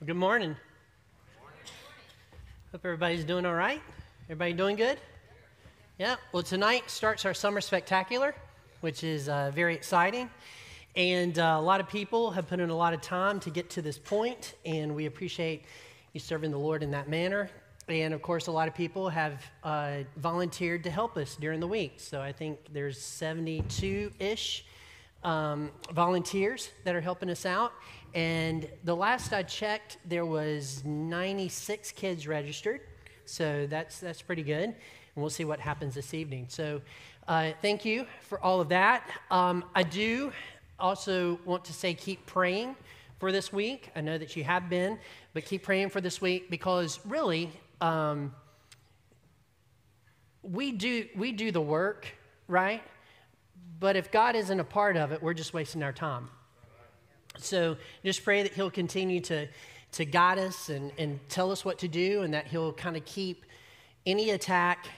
Well, good morning. Hope everybody's doing all right. Everybody doing good? Yeah. Well, tonight starts our summer spectacular, which is uh, very exciting. And uh, a lot of people have put in a lot of time to get to this point, and we appreciate you serving the Lord in that manner. And of course, a lot of people have uh, volunteered to help us during the week. So I think there's 72 ish um, volunteers that are helping us out. And the last I checked, there was 96 kids registered. So that's, that's pretty good. And we'll see what happens this evening. So uh, thank you for all of that. Um, I do also want to say keep praying for this week. I know that you have been, but keep praying for this week because really, um, we do we do the work, right? But if God isn't a part of it, we're just wasting our time. So just pray that He'll continue to, to guide us and, and tell us what to do, and that He'll kind of keep any attack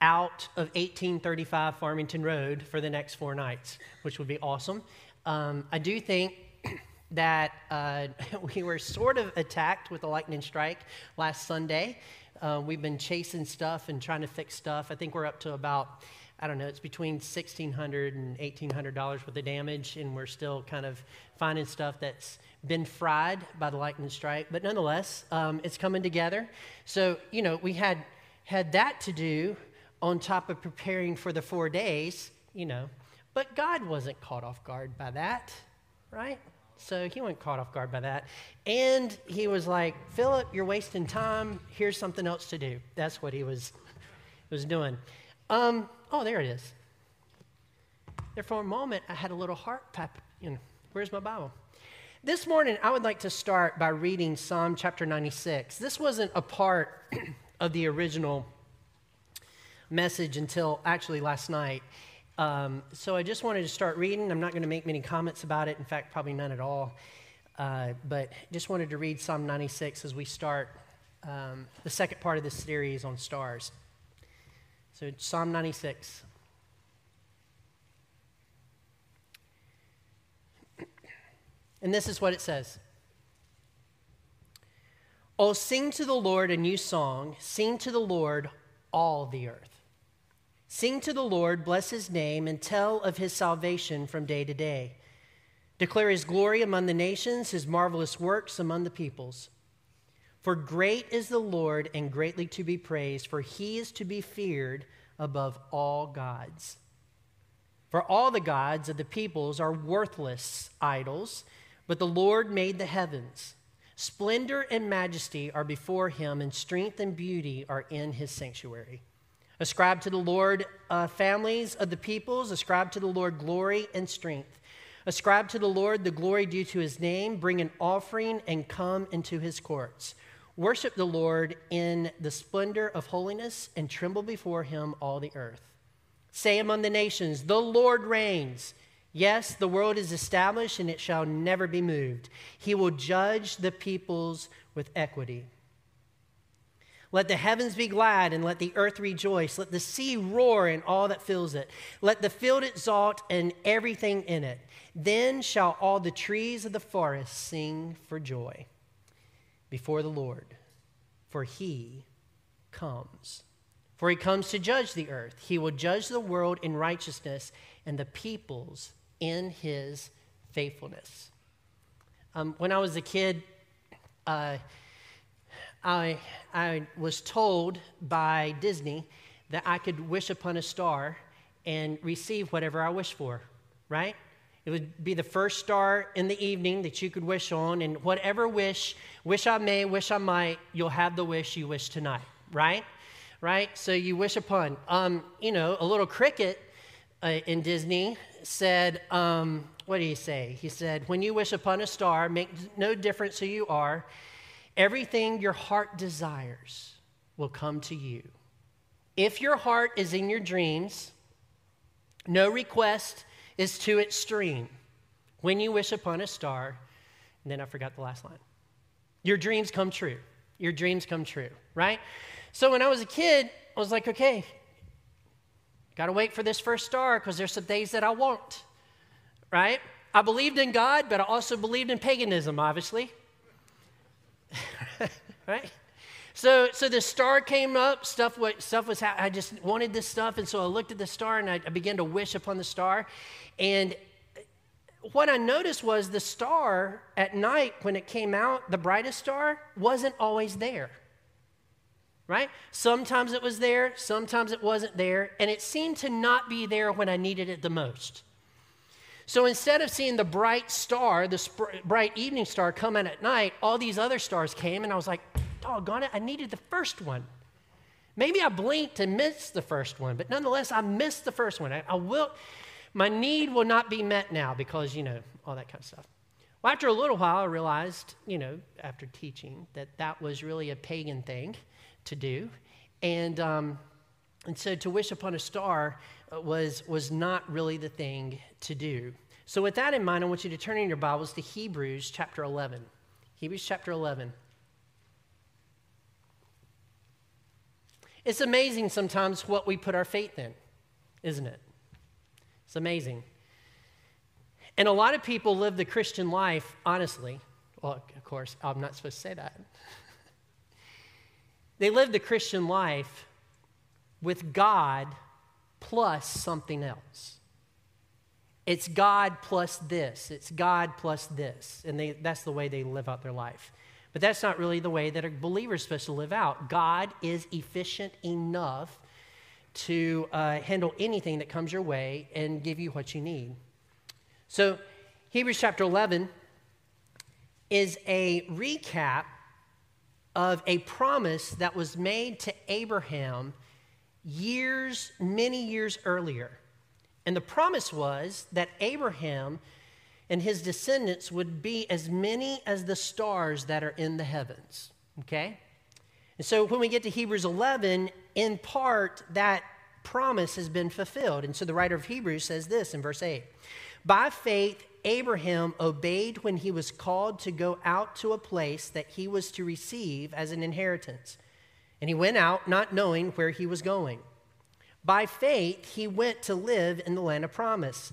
out of 1835 Farmington Road for the next four nights, which would be awesome. Um, I do think that uh, we were sort of attacked with a lightning strike last Sunday. Uh, we've been chasing stuff and trying to fix stuff. I think we're up to about I don't know, it's between $1,600 and $1,800 worth of damage, and we're still kind of finding stuff that's been fried by the lightning strike. But nonetheless, um, it's coming together. So, you know, we had, had that to do on top of preparing for the four days, you know. But God wasn't caught off guard by that, right? So he wasn't caught off guard by that. And he was like, Philip, you're wasting time. Here's something else to do. That's what he was, was doing. Um, oh, there it is. There for a moment, I had a little heart pap. You know, where's my Bible? This morning, I would like to start by reading Psalm chapter 96. This wasn't a part of the original message until actually last night. Um, so I just wanted to start reading. I'm not going to make many comments about it. In fact, probably none at all. Uh, but just wanted to read Psalm 96 as we start um, the second part of this series on stars. So, Psalm 96. And this is what it says Oh, sing to the Lord a new song, sing to the Lord all the earth. Sing to the Lord, bless his name, and tell of his salvation from day to day. Declare his glory among the nations, his marvelous works among the peoples. For great is the Lord and greatly to be praised, for he is to be feared above all gods. For all the gods of the peoples are worthless idols, but the Lord made the heavens. Splendor and majesty are before him, and strength and beauty are in his sanctuary. Ascribe to the Lord uh, families of the peoples, ascribe to the Lord glory and strength. Ascribe to the Lord the glory due to his name, bring an offering and come into his courts. Worship the Lord in the splendor of holiness and tremble before him, all the earth. Say among the nations, The Lord reigns. Yes, the world is established and it shall never be moved. He will judge the peoples with equity. Let the heavens be glad and let the earth rejoice. Let the sea roar and all that fills it. Let the field exult and everything in it. Then shall all the trees of the forest sing for joy before the Lord, for he comes. For he comes to judge the earth. He will judge the world in righteousness and the peoples in his faithfulness. Um, when I was a kid, uh, I, I was told by Disney that I could wish upon a star and receive whatever I wish for, right? It would be the first star in the evening that you could wish on, and whatever wish, wish I may, wish I might, you'll have the wish you wish tonight, right? Right? So you wish upon. Um, you know, a little cricket uh, in Disney said, um, what did he say? He said, when you wish upon a star, make no difference who you are, everything your heart desires will come to you. If your heart is in your dreams, no request is to too extreme. When you wish upon a star, and then I forgot the last line. Your dreams come true. Your dreams come true, right? So when I was a kid, I was like, okay, got to wait for this first star because there's some days that I won't, right? I believed in God, but I also believed in paganism, obviously. right? So, so the star came up. Stuff, what stuff was. I just wanted this stuff, and so I looked at the star and I, I began to wish upon the star. And what I noticed was the star at night when it came out, the brightest star wasn't always there. Right? Sometimes it was there, sometimes it wasn't there, and it seemed to not be there when I needed it the most. So instead of seeing the bright star, the sp- bright evening star come in at night, all these other stars came, and I was like, doggone it, I needed the first one. Maybe I blinked and missed the first one, but nonetheless, I missed the first one. I, I will, my need will not be met now because, you know, all that kind of stuff. Well, after a little while, I realized, you know, after teaching, that that was really a pagan thing to do. And, um, and so to wish upon a star uh, was, was not really the thing to do. So, with that in mind, I want you to turn in your Bibles to Hebrews chapter 11. Hebrews chapter 11. It's amazing sometimes what we put our faith in, isn't it? It's amazing. And a lot of people live the Christian life, honestly. Well, of course, I'm not supposed to say that. they live the Christian life with God plus something else. It's God plus this. It's God plus this. And they, that's the way they live out their life. But that's not really the way that a believer is supposed to live out. God is efficient enough to uh, handle anything that comes your way and give you what you need. So, Hebrews chapter 11 is a recap of a promise that was made to Abraham years, many years earlier. And the promise was that Abraham and his descendants would be as many as the stars that are in the heavens. Okay? And so when we get to Hebrews 11, in part, that promise has been fulfilled. And so the writer of Hebrews says this in verse 8 By faith, Abraham obeyed when he was called to go out to a place that he was to receive as an inheritance. And he went out not knowing where he was going. By faith, he went to live in the land of promise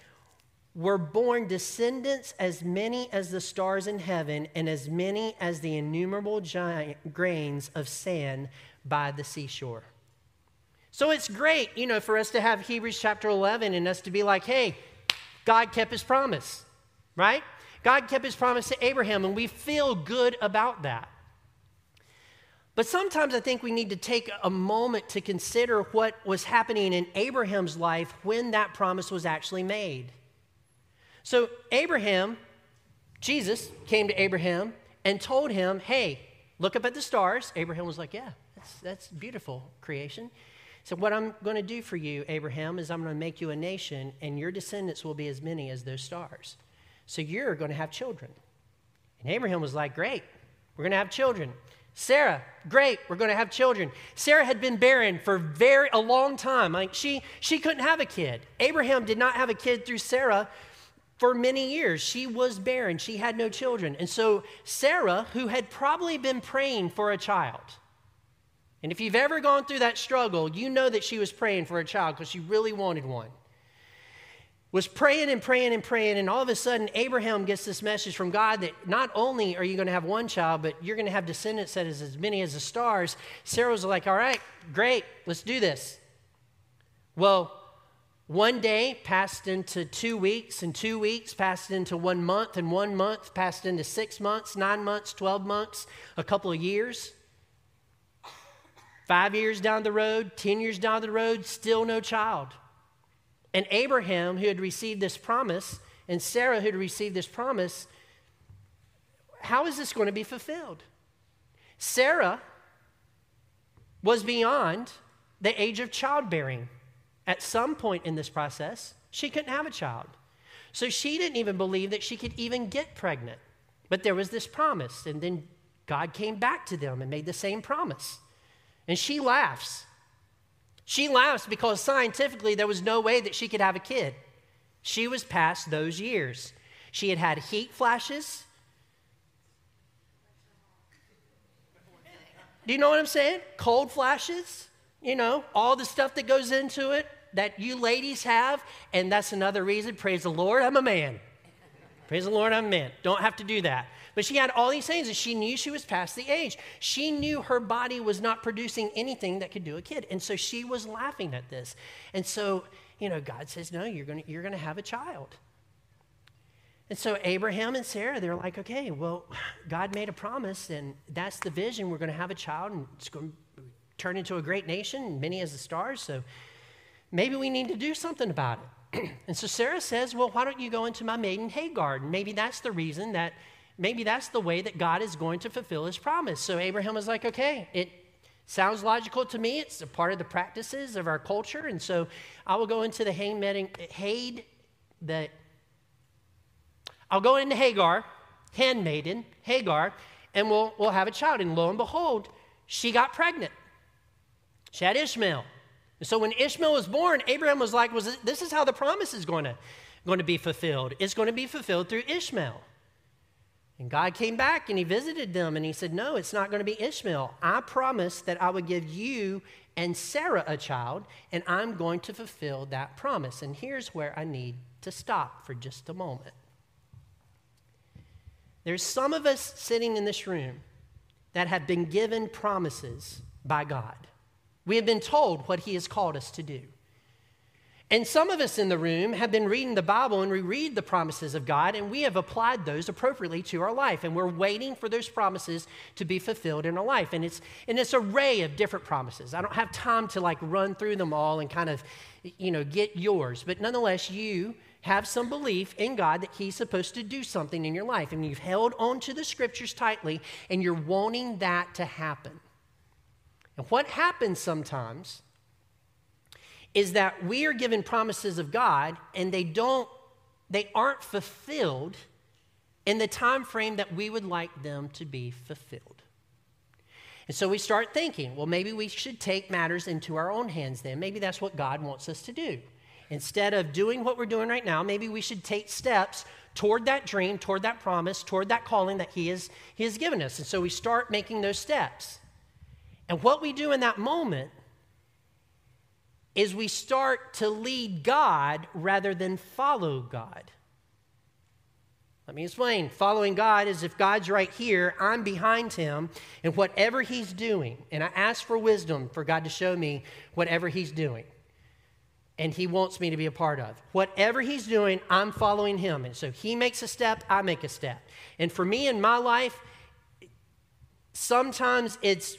were born descendants as many as the stars in heaven and as many as the innumerable giant grains of sand by the seashore. So it's great, you know, for us to have Hebrews chapter 11 and us to be like, hey, God kept his promise, right? God kept his promise to Abraham, and we feel good about that. But sometimes I think we need to take a moment to consider what was happening in Abraham's life when that promise was actually made. So, Abraham, Jesus came to Abraham and told him, Hey, look up at the stars. Abraham was like, Yeah, that's, that's beautiful creation. So, what I'm going to do for you, Abraham, is I'm going to make you a nation, and your descendants will be as many as those stars. So, you're going to have children. And Abraham was like, Great, we're going to have children. Sarah, great, we're going to have children. Sarah had been barren for very a long time. Like she she couldn't have a kid. Abraham did not have a kid through Sarah for many years. She was barren, she had no children. And so, Sarah, who had probably been praying for a child, and if you've ever gone through that struggle, you know that she was praying for a child because she really wanted one. Was praying and praying and praying, and all of a sudden, Abraham gets this message from God that not only are you going to have one child, but you're going to have descendants that is as many as the stars. Sarah was like, All right, great, let's do this. Well, one day passed into two weeks, and two weeks passed into one month, and one month passed into six months, nine months, 12 months, a couple of years. Five years down the road, 10 years down the road, still no child. And Abraham, who had received this promise, and Sarah, who had received this promise, how is this going to be fulfilled? Sarah was beyond the age of childbearing at some point in this process, she couldn't have a child. So she didn't even believe that she could even get pregnant. But there was this promise. And then God came back to them and made the same promise. And she laughs. She laughs because scientifically there was no way that she could have a kid. She was past those years. She had had heat flashes. Do you know what I'm saying? Cold flashes, you know, all the stuff that goes into it that you ladies have. And that's another reason, praise the Lord, I'm a man. Praise the Lord, I'm a man. Don't have to do that. But she had all these things and she knew she was past the age. She knew her body was not producing anything that could do a kid. And so she was laughing at this. And so, you know, God says, No, you're going you're going to have a child. And so Abraham and Sarah, they're like, okay, well, God made a promise, and that's the vision. We're going to have a child, and it's going to turn into a great nation, many as the stars. So maybe we need to do something about it. and so Sarah says, well, why don't you go into my maiden Hagar? maybe that's the reason that, maybe that's the way that God is going to fulfill his promise. So Abraham was like, okay, it sounds logical to me. It's a part of the practices of our culture. And so I will go into the Haid, the I'll go into Hagar, handmaiden, Hagar, and we'll, we'll have a child. And lo and behold, she got pregnant. She had Ishmael. And so when Ishmael was born, Abraham was like, was this is how the promise is going to, going to be fulfilled. It's going to be fulfilled through Ishmael. And God came back and he visited them and he said, No, it's not going to be Ishmael. I promised that I would give you and Sarah a child, and I'm going to fulfill that promise. And here's where I need to stop for just a moment. There's some of us sitting in this room that have been given promises by God. We have been told what He has called us to do. And some of us in the room have been reading the Bible and we read the promises of God and we have applied those appropriately to our life. And we're waiting for those promises to be fulfilled in our life. And it's an it's array of different promises. I don't have time to like run through them all and kind of, you know, get yours. But nonetheless, you have some belief in God that He's supposed to do something in your life, and you've held on to the scriptures tightly, and you're wanting that to happen. And what happens sometimes is that we are given promises of God, and they don't, they aren't fulfilled in the time frame that we would like them to be fulfilled. And so we start thinking, well, maybe we should take matters into our own hands then. Maybe that's what God wants us to do. Instead of doing what we're doing right now, maybe we should take steps toward that dream, toward that promise, toward that calling that he, is, he has given us. And so we start making those steps. And what we do in that moment is we start to lead God rather than follow God. Let me explain. Following God is if God's right here, I'm behind him, and whatever he's doing, and I ask for wisdom for God to show me whatever he's doing and he wants me to be a part of. Whatever he's doing, I'm following him. And so he makes a step, I make a step. And for me in my life, sometimes it's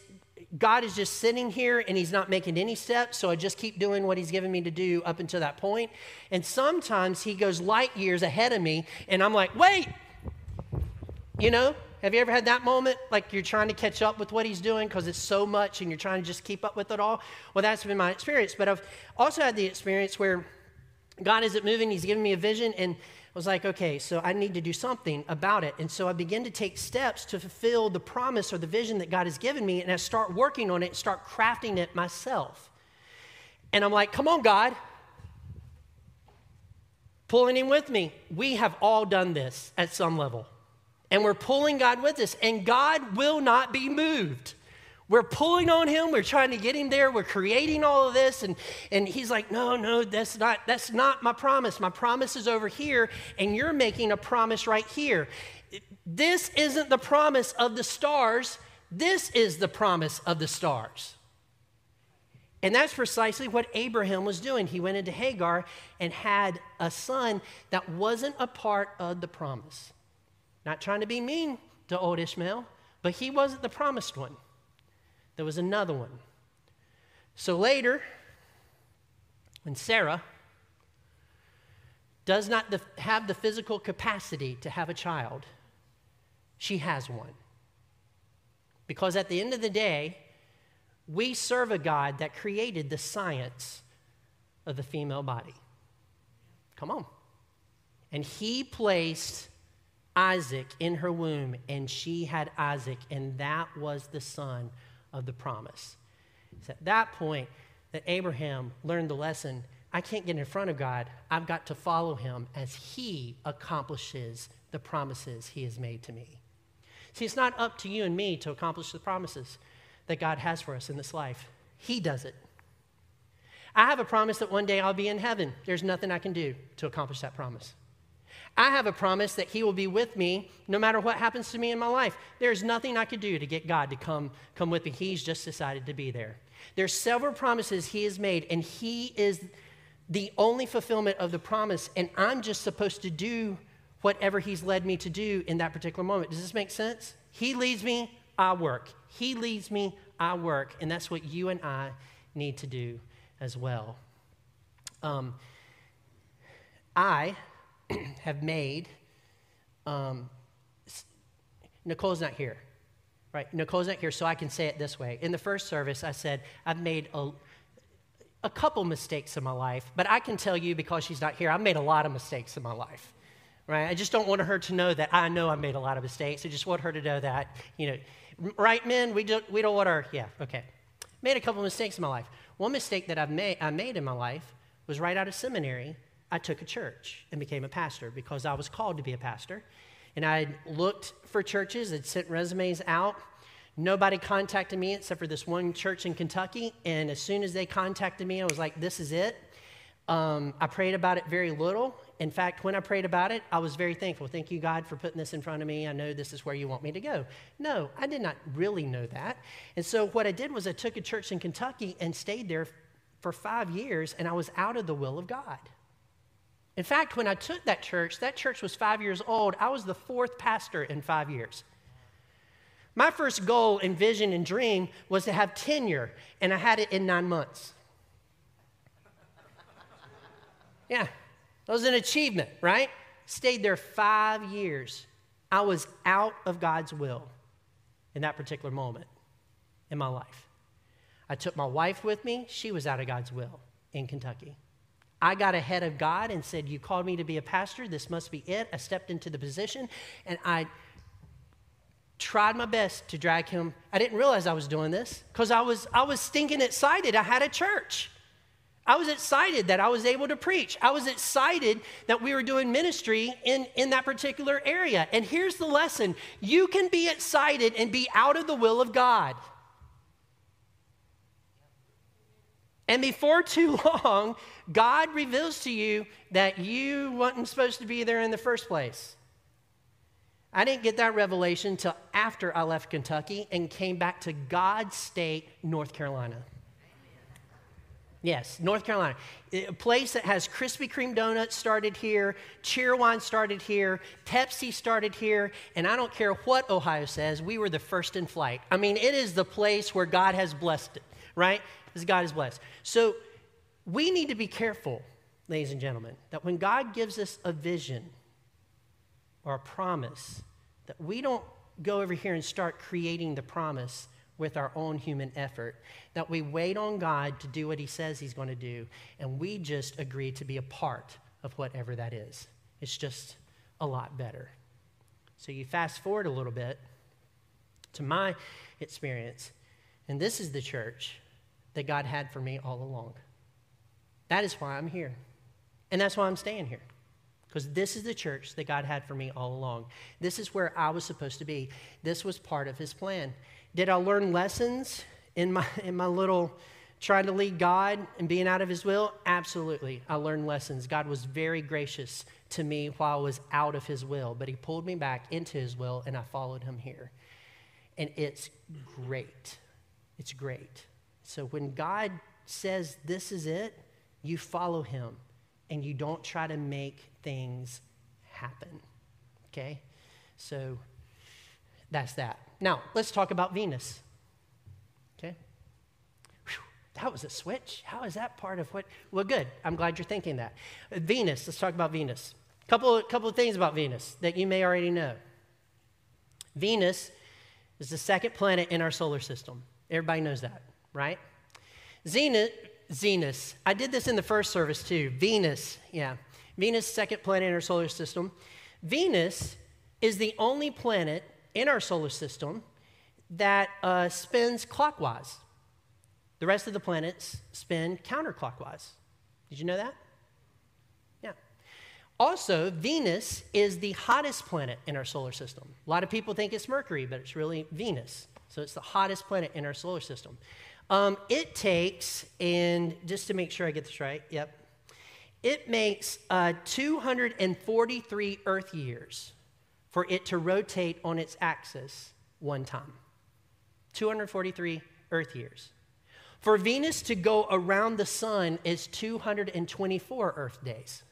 God is just sitting here and he's not making any steps, so I just keep doing what he's given me to do up until that point. And sometimes he goes light years ahead of me, and I'm like, wait, you know? Have you ever had that moment? Like you're trying to catch up with what he's doing because it's so much and you're trying to just keep up with it all? Well, that's been my experience. But I've also had the experience where God isn't moving, he's giving me a vision, and was like, okay, so I need to do something about it. And so I begin to take steps to fulfill the promise or the vision that God has given me, and I start working on it, start crafting it myself. And I'm like, come on, God. Pulling him with me. We have all done this at some level and we're pulling God with us, and God will not be moved. We're pulling on him, we're trying to get him there, we're creating all of this, and, and he's like, No, no, that's not, that's not my promise. My promise is over here, and you're making a promise right here. This isn't the promise of the stars, this is the promise of the stars. And that's precisely what Abraham was doing. He went into Hagar and had a son that wasn't a part of the promise. Not trying to be mean to old Ishmael, but he wasn't the promised one. There was another one. So later, when Sarah does not have the physical capacity to have a child, she has one. Because at the end of the day, we serve a God that created the science of the female body. Come on. And he placed Isaac in her womb, and she had Isaac, and that was the son of the promise. It's at that point that Abraham learned the lesson I can't get in front of God. I've got to follow him as he accomplishes the promises he has made to me. See, it's not up to you and me to accomplish the promises that God has for us in this life, He does it. I have a promise that one day I'll be in heaven. There's nothing I can do to accomplish that promise. I have a promise that He will be with me no matter what happens to me in my life. There's nothing I could do to get God to come, come with me. He's just decided to be there. There's several promises He has made, and He is the only fulfillment of the promise, and I'm just supposed to do whatever He's led me to do in that particular moment. Does this make sense? He leads me, I work. He leads me, I work. And that's what you and I need to do as well. Um, I have made, um, Nicole's not here, right? Nicole's not here, so I can say it this way. In the first service, I said, I've made a, a couple mistakes in my life, but I can tell you because she's not here, I've made a lot of mistakes in my life, right? I just don't want her to know that I know I made a lot of mistakes. I just want her to know that, you know, right, men? We don't, we don't want our, yeah, okay. Made a couple mistakes in my life. One mistake that I've made, I made in my life was right out of seminary. I took a church and became a pastor because I was called to be a pastor. And I looked for churches, I'd sent resumes out. Nobody contacted me except for this one church in Kentucky. And as soon as they contacted me, I was like, this is it. Um, I prayed about it very little. In fact, when I prayed about it, I was very thankful. Thank you, God, for putting this in front of me. I know this is where you want me to go. No, I did not really know that. And so what I did was I took a church in Kentucky and stayed there for five years, and I was out of the will of God. In fact, when I took that church, that church was five years old. I was the fourth pastor in five years. My first goal and vision and dream was to have tenure, and I had it in nine months. Yeah, that was an achievement, right? Stayed there five years. I was out of God's will in that particular moment in my life. I took my wife with me. She was out of God's will in Kentucky. I got ahead of God and said, You called me to be a pastor. This must be it. I stepped into the position and I tried my best to drag him. I didn't realize I was doing this because I was, I was stinking excited. I had a church. I was excited that I was able to preach. I was excited that we were doing ministry in, in that particular area. And here's the lesson you can be excited and be out of the will of God. And before too long, God reveals to you that you wasn't supposed to be there in the first place. I didn't get that revelation until after I left Kentucky and came back to God's state, North Carolina. Yes, North Carolina. A place that has Krispy Kreme donuts started here, Cheerwine started here, Pepsi started here, and I don't care what Ohio says, we were the first in flight. I mean, it is the place where God has blessed it, right? Because God is blessed. So we need to be careful, ladies and gentlemen, that when God gives us a vision or a promise, that we don't go over here and start creating the promise with our own human effort, that we wait on God to do what He says He's going to do, and we just agree to be a part of whatever that is. It's just a lot better. So you fast forward a little bit to my experience, and this is the church that God had for me all along. That is why I'm here. And that's why I'm staying here. Because this is the church that God had for me all along. This is where I was supposed to be. This was part of His plan. Did I learn lessons in my, in my little trying to lead God and being out of His will? Absolutely. I learned lessons. God was very gracious to me while I was out of His will, but He pulled me back into His will and I followed Him here. And it's great. It's great. So when God says this is it, you follow him and you don't try to make things happen. Okay? So that's that. Now, let's talk about Venus. Okay? Whew, that was a switch. How is that part of what? Well, good. I'm glad you're thinking that. Venus, let's talk about Venus. A couple, couple of things about Venus that you may already know. Venus is the second planet in our solar system. Everybody knows that, right? Zenith, Venus. I did this in the first service too. Venus, yeah. Venus, second planet in our solar system. Venus is the only planet in our solar system that uh, spins clockwise. The rest of the planets spin counterclockwise. Did you know that? Yeah. Also, Venus is the hottest planet in our solar system. A lot of people think it's Mercury, but it's really Venus. So it's the hottest planet in our solar system. Um, it takes, and just to make sure I get this right, yep, it makes uh, 243 Earth years for it to rotate on its axis one time. 243 Earth years. For Venus to go around the sun is 224 Earth days.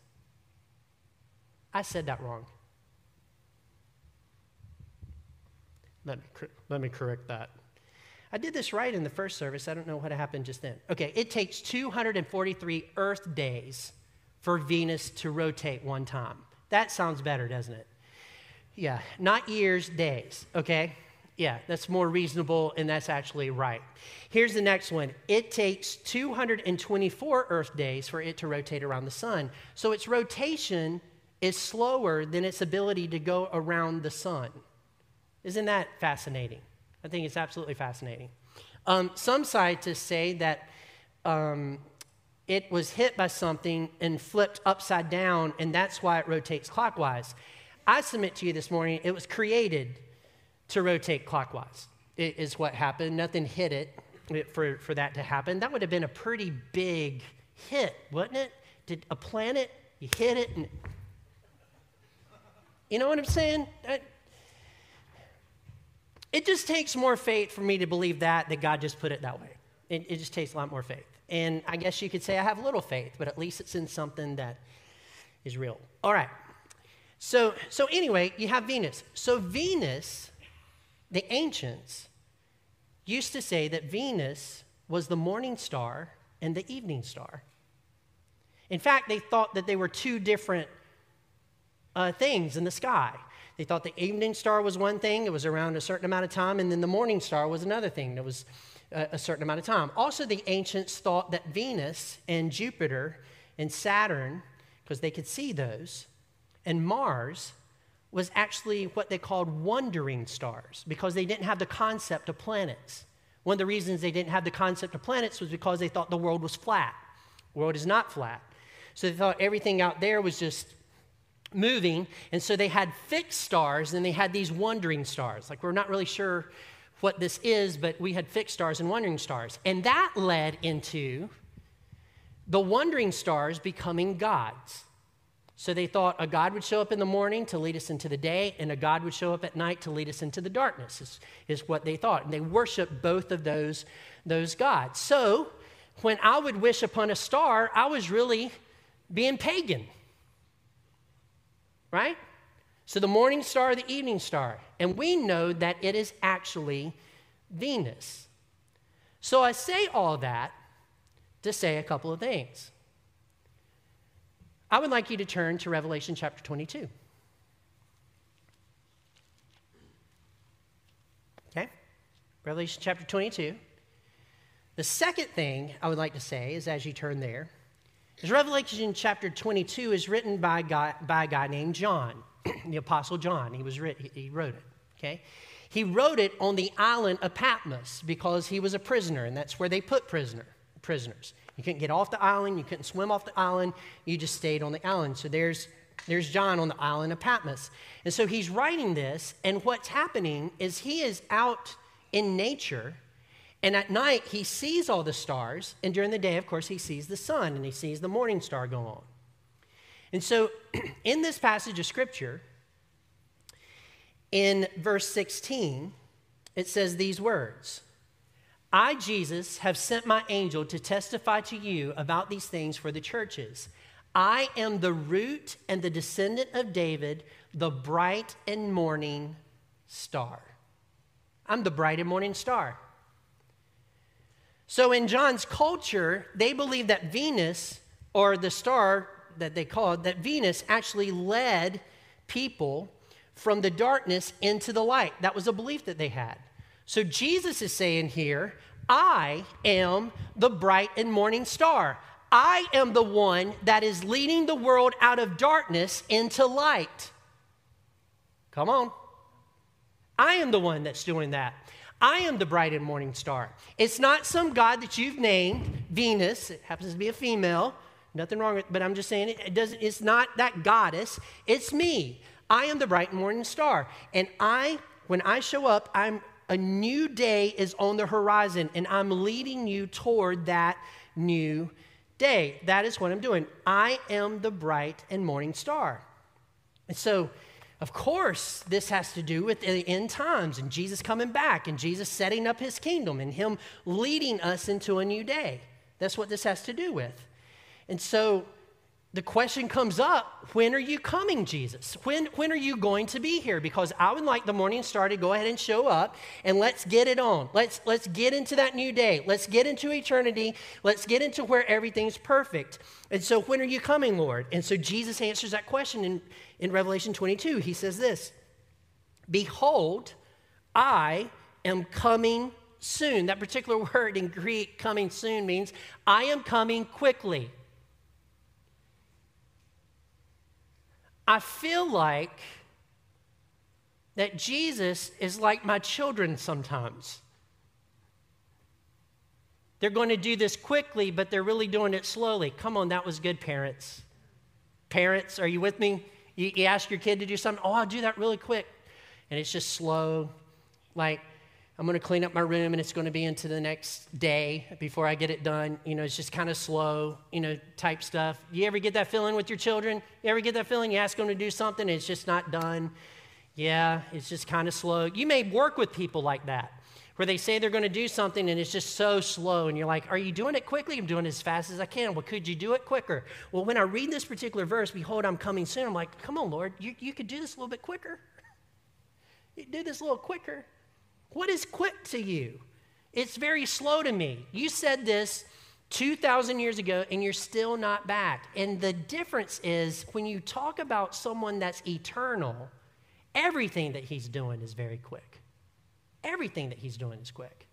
I said that wrong. Let me, let me correct that. I did this right in the first service. I don't know what happened just then. Okay, it takes 243 Earth days for Venus to rotate one time. That sounds better, doesn't it? Yeah, not years, days, okay? Yeah, that's more reasonable and that's actually right. Here's the next one it takes 224 Earth days for it to rotate around the sun. So its rotation is slower than its ability to go around the sun. Isn't that fascinating? I think it's absolutely fascinating. Um, some scientists say that um, it was hit by something and flipped upside down, and that's why it rotates clockwise. I submit to you this morning, it was created to rotate clockwise, it is what happened. Nothing hit it for, for that to happen. That would have been a pretty big hit, wouldn't it? Did a planet, you hit it, and you know what I'm saying? It just takes more faith for me to believe that, that God just put it that way. It, it just takes a lot more faith. And I guess you could say I have little faith, but at least it's in something that is real. All right. So, so anyway, you have Venus. So Venus, the ancients used to say that Venus was the morning star and the evening star. In fact, they thought that they were two different uh, things in the sky. They thought the evening star was one thing, it was around a certain amount of time, and then the morning star was another thing that was a, a certain amount of time. Also, the ancients thought that Venus and Jupiter and Saturn, because they could see those, and Mars was actually what they called wandering stars because they didn't have the concept of planets. One of the reasons they didn't have the concept of planets was because they thought the world was flat. The world is not flat. So they thought everything out there was just moving. And so they had fixed stars and they had these wandering stars. Like, we're not really sure what this is, but we had fixed stars and wandering stars. And that led into the wandering stars becoming gods. So they thought a God would show up in the morning to lead us into the day, and a God would show up at night to lead us into the darkness, is, is what they thought. And they worshiped both of those, those gods. So when I would wish upon a star, I was really being pagan right? So the morning star, the evening star. And we know that it is actually Venus. So I say all that to say a couple of things. I would like you to turn to Revelation chapter 22. Okay? Revelation chapter 22. The second thing I would like to say is as you turn there, because Revelation chapter 22 is written by, God, by a guy named John, the Apostle John. He, was writ- he wrote it, okay? He wrote it on the island of Patmos because he was a prisoner, and that's where they put prisoner, prisoners. You couldn't get off the island, you couldn't swim off the island, you just stayed on the island. So there's, there's John on the island of Patmos. And so he's writing this, and what's happening is he is out in nature and at night, he sees all the stars. And during the day, of course, he sees the sun and he sees the morning star go on. And so, in this passage of scripture, in verse 16, it says these words I, Jesus, have sent my angel to testify to you about these things for the churches. I am the root and the descendant of David, the bright and morning star. I'm the bright and morning star. So in John's culture, they believed that Venus, or the star that they called, that Venus actually led people from the darkness into the light. That was a belief that they had. So Jesus is saying here, I am the bright and morning star. I am the one that is leading the world out of darkness into light. Come on. I am the one that's doing that. I am the bright and morning star. It's not some God that you've named, Venus. It happens to be a female. Nothing wrong with it, but I'm just saying it, it doesn't, it's not that goddess. It's me. I am the bright and morning star. And I, when I show up, I'm a new day is on the horizon, and I'm leading you toward that new day. That is what I'm doing. I am the bright and morning star. And so of course, this has to do with the end times and Jesus coming back and Jesus setting up his kingdom and him leading us into a new day. That's what this has to do with. And so the question comes up when are you coming, Jesus? When, when are you going to be here? Because I would like the morning star to go ahead and show up and let's get it on. Let's, let's get into that new day. Let's get into eternity. Let's get into where everything's perfect. And so, when are you coming, Lord? And so, Jesus answers that question in, in Revelation 22. He says this Behold, I am coming soon. That particular word in Greek, coming soon, means I am coming quickly. I feel like that Jesus is like my children sometimes. They're going to do this quickly, but they're really doing it slowly. Come on, that was good, parents. Parents, are you with me? You, you ask your kid to do something, oh, I'll do that really quick. And it's just slow. Like, I'm going to clean up my room and it's going to be into the next day before I get it done. You know, it's just kind of slow, you know, type stuff. You ever get that feeling with your children? You ever get that feeling you ask them to do something and it's just not done? Yeah, it's just kind of slow. You may work with people like that where they say they're going to do something and it's just so slow and you're like are you doing it quickly i'm doing it as fast as i can well could you do it quicker well when i read this particular verse behold i'm coming soon i'm like come on lord you, you could do this a little bit quicker you do this a little quicker what is quick to you? It's very slow to me. You said this 2,000 years ago and you're still not back. And the difference is when you talk about someone that's eternal, everything that he's doing is very quick. Everything that he's doing is quick.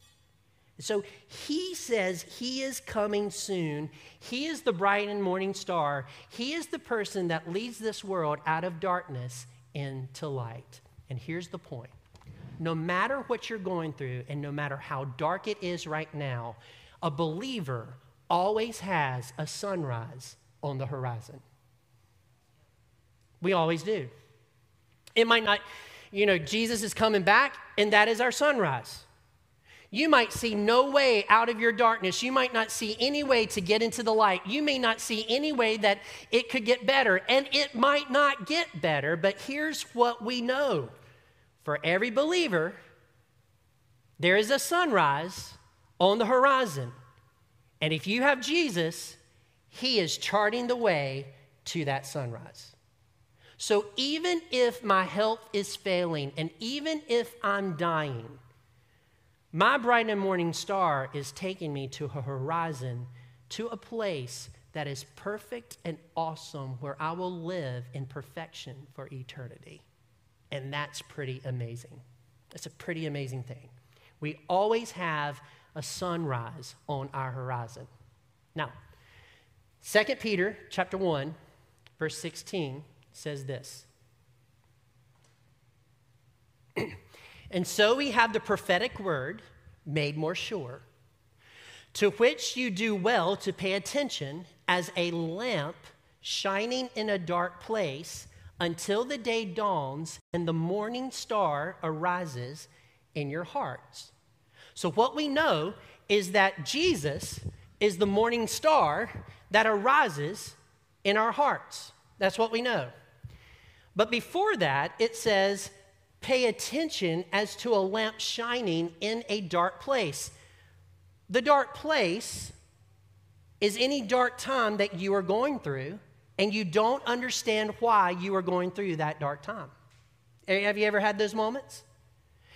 So he says he is coming soon. He is the bright and morning star. He is the person that leads this world out of darkness into light. And here's the point no matter what you're going through and no matter how dark it is right now, a believer always has a sunrise on the horizon. We always do. It might not, you know, Jesus is coming back, and that is our sunrise. You might see no way out of your darkness. You might not see any way to get into the light. You may not see any way that it could get better, and it might not get better, but here's what we know for every believer, there is a sunrise on the horizon. And if you have Jesus, He is charting the way to that sunrise. So even if my health is failing and even if I'm dying, my bright and morning star is taking me to a horizon, to a place that is perfect and awesome where I will live in perfection for eternity. And that's pretty amazing. That's a pretty amazing thing. We always have a sunrise on our horizon. Now, 2 Peter chapter 1, verse 16 says this. and so we have the prophetic word made more sure, to which you do well to pay attention as a lamp shining in a dark place until the day dawns and the morning star arises in your hearts. So, what we know is that Jesus is the morning star that arises in our hearts. That's what we know. But before that, it says, pay attention as to a lamp shining in a dark place. The dark place is any dark time that you are going through and you don't understand why you are going through that dark time. Have you ever had those moments?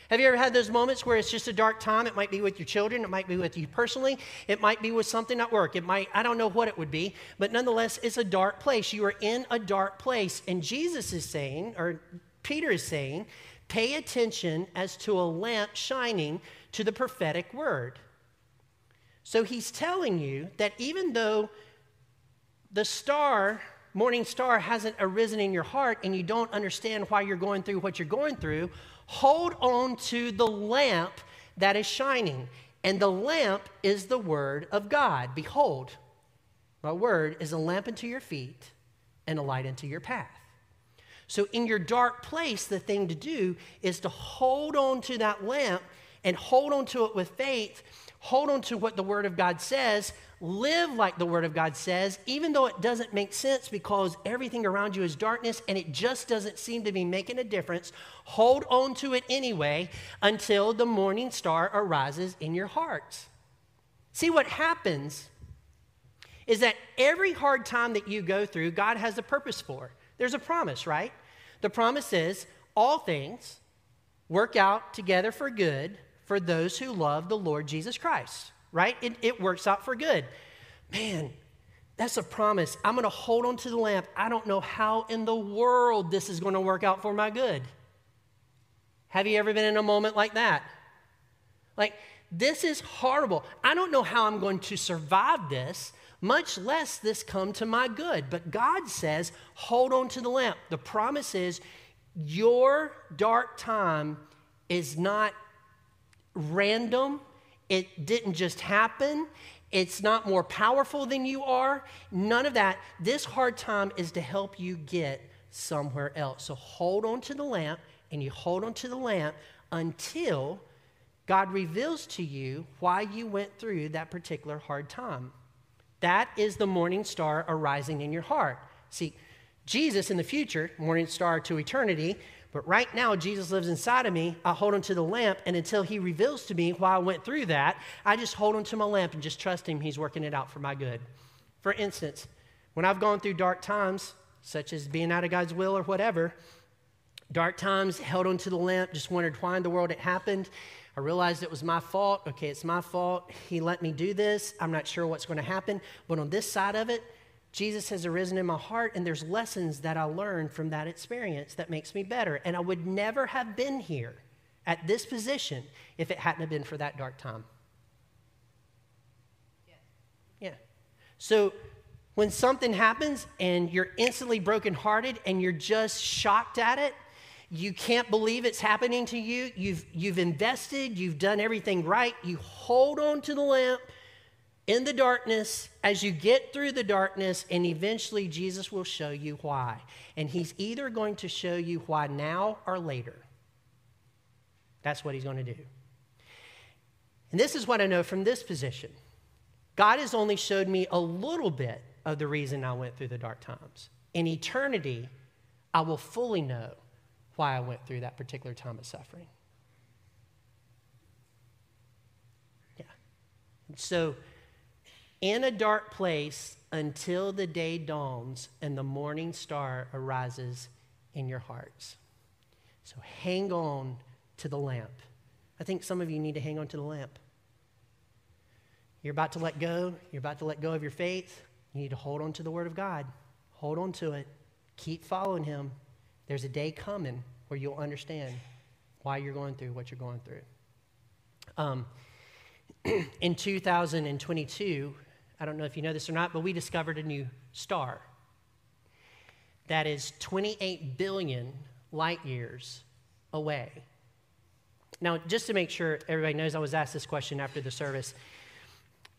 Have you ever had those moments where it's just a dark time? It might be with your children, it might be with you personally, it might be with something at work. It might, I don't know what it would be, but nonetheless, it's a dark place. You are in a dark place. And Jesus is saying, or Peter is saying, pay attention as to a lamp shining to the prophetic word. So he's telling you that even though the star morning star hasn't arisen in your heart and you don't understand why you're going through what you're going through, hold on to the lamp that is shining. And the lamp is the word of God. Behold, my word is a lamp unto your feet and a light unto your path. So, in your dark place, the thing to do is to hold on to that lamp and hold on to it with faith. Hold on to what the Word of God says. Live like the Word of God says, even though it doesn't make sense because everything around you is darkness and it just doesn't seem to be making a difference. Hold on to it anyway until the morning star arises in your hearts. See what happens is that every hard time that you go through, God has a purpose for. There's a promise, right? The promise is all things work out together for good for those who love the Lord Jesus Christ, right? It, it works out for good. Man, that's a promise. I'm going to hold on to the lamp. I don't know how in the world this is going to work out for my good. Have you ever been in a moment like that? Like, this is horrible. I don't know how I'm going to survive this, much less this come to my good. But God says, hold on to the lamp. The promise is your dark time is not random, it didn't just happen. It's not more powerful than you are. None of that. This hard time is to help you get somewhere else. So hold on to the lamp and you hold on to the lamp until God reveals to you why you went through that particular hard time. That is the morning star arising in your heart. See, Jesus in the future, morning star to eternity, but right now Jesus lives inside of me. I hold onto the lamp, and until he reveals to me why I went through that, I just hold onto my lamp and just trust him he's working it out for my good. For instance, when I've gone through dark times, such as being out of God's will or whatever, dark times, held onto the lamp, just wondered why in the world it happened. I realized it was my fault. Okay, it's my fault. He let me do this. I'm not sure what's going to happen. But on this side of it, Jesus has arisen in my heart, and there's lessons that I learned from that experience that makes me better. And I would never have been here at this position if it hadn't have been for that dark time. Yeah. yeah. So when something happens and you're instantly brokenhearted and you're just shocked at it, you can't believe it's happening to you. You've, you've invested, you've done everything right. You hold on to the lamp in the darkness as you get through the darkness, and eventually Jesus will show you why. And He's either going to show you why now or later. That's what He's going to do. And this is what I know from this position God has only showed me a little bit of the reason I went through the dark times. In eternity, I will fully know why I went through that particular time of suffering. Yeah. And So, in a dark place until the day dawns and the morning star arises in your hearts. So, hang on to the lamp. I think some of you need to hang on to the lamp. You're about to let go. You're about to let go of your faith. You need to hold on to the Word of God. Hold on to it. Keep following Him. There's a day coming where you'll understand why you're going through what you're going through. Um, in 2022, I don't know if you know this or not, but we discovered a new star that is 28 billion light years away. Now, just to make sure everybody knows, I was asked this question after the service.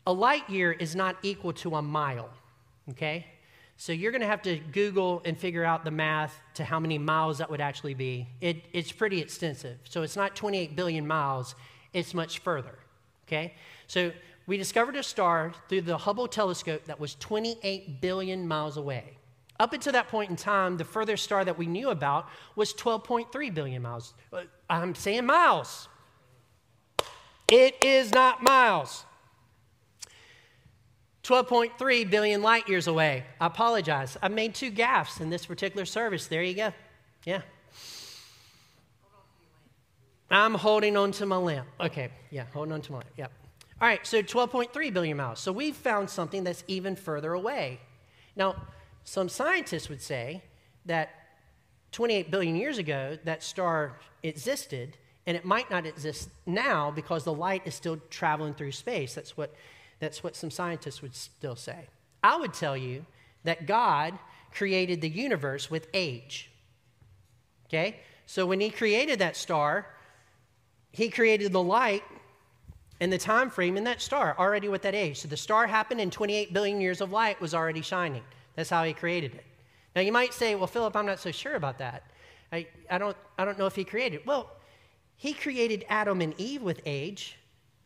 A light year is not equal to a mile, okay? So you're to have to Google and figure out the math to how many miles that would actually be. It, it's pretty extensive. So it's not 28 billion miles, it's much further. Okay? So we discovered a star through the Hubble telescope that was 28 billion miles away. Up until that point in time, the furthest star that we knew about was 12.3 billion miles. Uh, I'm saying miles. It is not miles. 12.3 billion light years away. I apologize. I made two gaffes in this particular service. There you go. Yeah. I'm holding on to my lamp. Okay, yeah, holding on to my lamp. Yep. All right, so 12.3 billion miles. So we've found something that's even further away. Now, some scientists would say that 28 billion years ago, that star existed, and it might not exist now because the light is still traveling through space. That's what that's what some scientists would still say. I would tell you that God created the universe with age. Okay? So when he created that star, he created the light and the time frame in that star already with that age. So the star happened in 28 billion years of light was already shining. That's how he created it. Now you might say, well, Philip, I'm not so sure about that. I, I, don't, I don't know if he created. Well, he created Adam and Eve with age.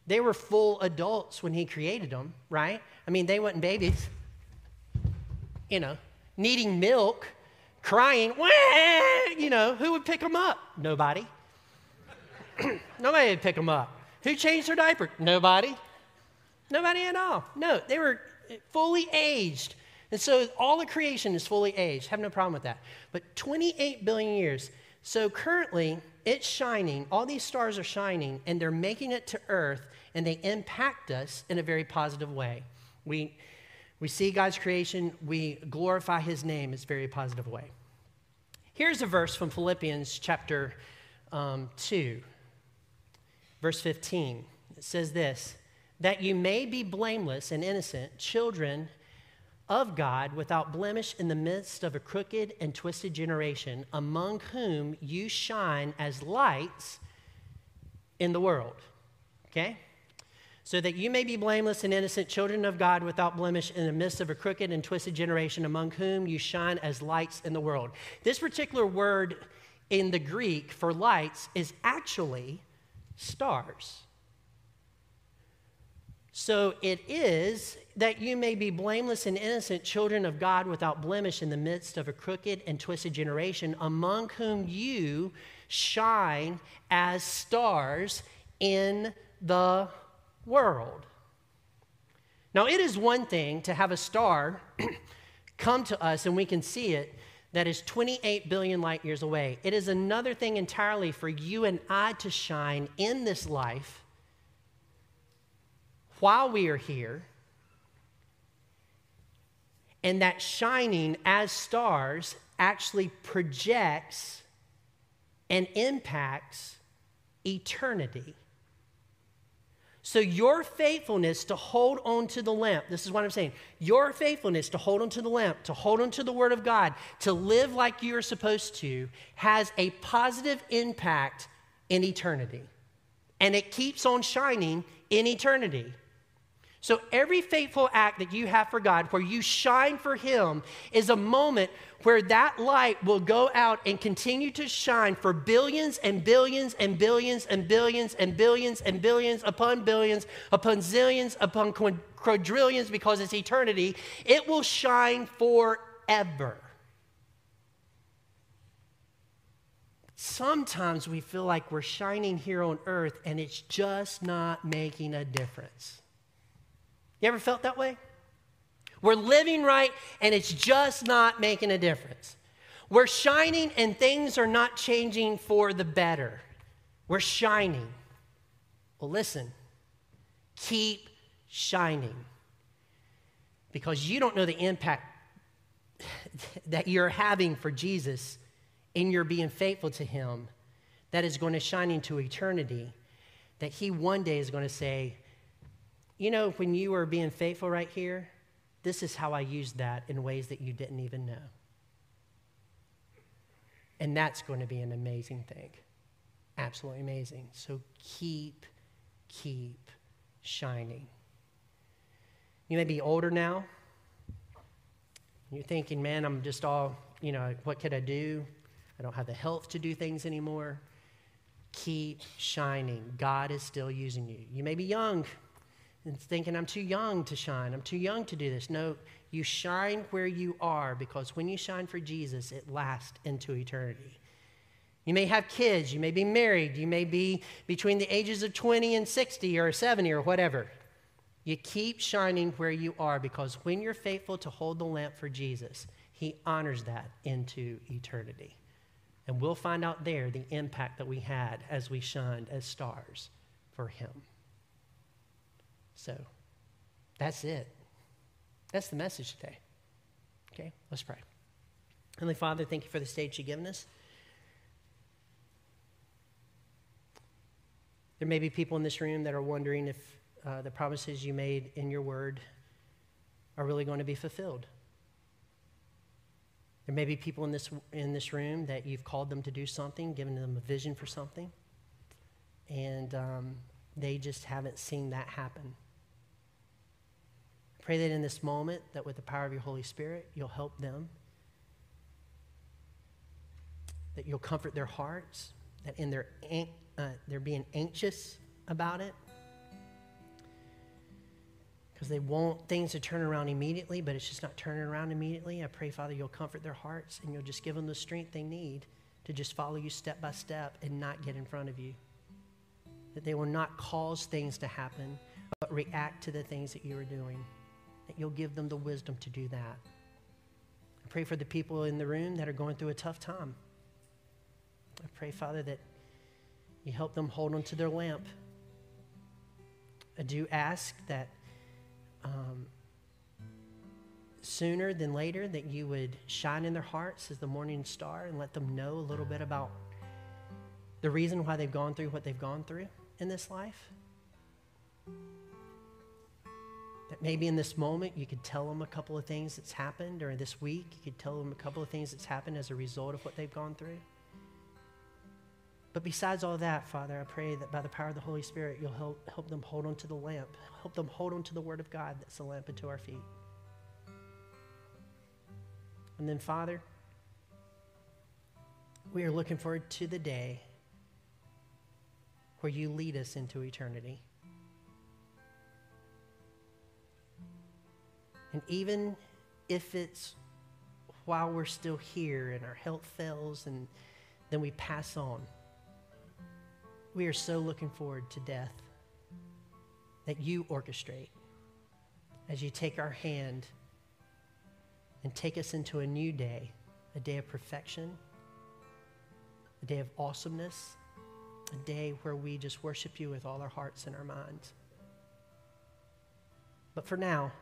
They were full adults when he created them, right? I mean, they weren't babies, you know, needing milk, crying, Wah! you know, who would pick them up? Nobody. Nobody would pick them up. Who changed their diaper? Nobody. Nobody at all. No, they were fully aged. And so all the creation is fully aged. Have no problem with that. But 28 billion years. So currently, it's shining. All these stars are shining, and they're making it to Earth, and they impact us in a very positive way. We, we see God's creation, we glorify His name in a very positive way. Here's a verse from Philippians chapter um, 2. Verse 15, it says this that you may be blameless and innocent, children of God, without blemish in the midst of a crooked and twisted generation, among whom you shine as lights in the world. Okay? So that you may be blameless and innocent, children of God, without blemish in the midst of a crooked and twisted generation, among whom you shine as lights in the world. This particular word in the Greek for lights is actually stars. So it is that you may be blameless and innocent, children of God without blemish in the midst of a crooked and twisted generation, among whom you shine as stars in the world. Now, it is one thing to have a star come to us and we can see it that is 28 billion light years away. It is another thing entirely for you and I to shine in this life while we are here. And that shining as stars actually projects and impacts eternity. So, your faithfulness to hold on to the lamp, this is what I'm saying. Your faithfulness to hold on to the lamp, to hold on to the Word of God, to live like you are supposed to, has a positive impact in eternity. And it keeps on shining in eternity. So, every faithful act that you have for God, where you shine for Him, is a moment where that light will go out and continue to shine for billions and billions and billions and billions and billions and billions upon billions upon zillions upon quadrillions because it's eternity. It will shine forever. Sometimes we feel like we're shining here on earth and it's just not making a difference. You ever felt that way? We're living right and it's just not making a difference. We're shining and things are not changing for the better. We're shining. Well, listen, keep shining because you don't know the impact that you're having for Jesus in your being faithful to Him that is going to shine into eternity. That He one day is going to say, you know, when you were being faithful right here, this is how I used that in ways that you didn't even know. And that's going to be an amazing thing. Absolutely amazing. So keep, keep shining. You may be older now. You're thinking, man, I'm just all, you know, what could I do? I don't have the health to do things anymore. Keep shining. God is still using you. You may be young and thinking, I'm too young to shine. I'm too young to do this. No, you shine where you are because when you shine for Jesus, it lasts into eternity. You may have kids, you may be married, you may be between the ages of 20 and 60 or 70 or whatever. You keep shining where you are because when you're faithful to hold the lamp for Jesus, He honors that into eternity. And we'll find out there the impact that we had as we shined as stars for Him. So that's it. That's the message today. Okay, let's pray. Heavenly Father, thank you for the stage you've given us. There may be people in this room that are wondering if uh, the promises you made in your word are really going to be fulfilled. There may be people in this, in this room that you've called them to do something, given them a vision for something, and um, they just haven't seen that happen. Pray that in this moment, that with the power of your Holy Spirit, you'll help them, that you'll comfort their hearts, that in their uh, they're being anxious about it, because they want things to turn around immediately, but it's just not turning around immediately. I pray, Father, you'll comfort their hearts and you'll just give them the strength they need to just follow you step by step and not get in front of you. That they will not cause things to happen, but react to the things that you are doing. That you'll give them the wisdom to do that. I pray for the people in the room that are going through a tough time. I pray, Father, that you help them hold on to their lamp. I do ask that um, sooner than later that you would shine in their hearts as the morning star and let them know a little bit about the reason why they've gone through what they've gone through in this life. That maybe in this moment you could tell them a couple of things that's happened, or this week you could tell them a couple of things that's happened as a result of what they've gone through. But besides all that, Father, I pray that by the power of the Holy Spirit, you'll help, help them hold on to the lamp. Help them hold on to the Word of God that's the lamp unto our feet. And then, Father, we are looking forward to the day where you lead us into eternity. And even if it's while we're still here and our health fails and then we pass on, we are so looking forward to death that you orchestrate as you take our hand and take us into a new day, a day of perfection, a day of awesomeness, a day where we just worship you with all our hearts and our minds. But for now,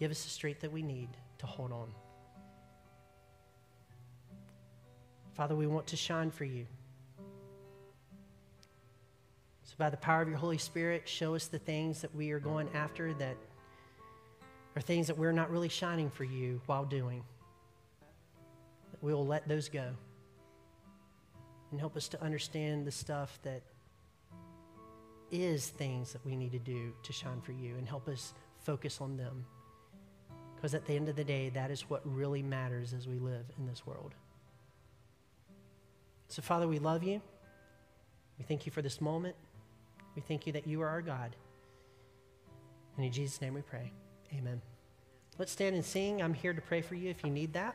give us the strength that we need to hold on. Father, we want to shine for you. So, by the power of your Holy Spirit, show us the things that we are going after that are things that we're not really shining for you while doing. We will let those go. And help us to understand the stuff that is things that we need to do to shine for you and help us focus on them. Because at the end of the day, that is what really matters as we live in this world. So, Father, we love you. We thank you for this moment. We thank you that you are our God. And in Jesus' name we pray. Amen. Let's stand and sing. I'm here to pray for you if you need that.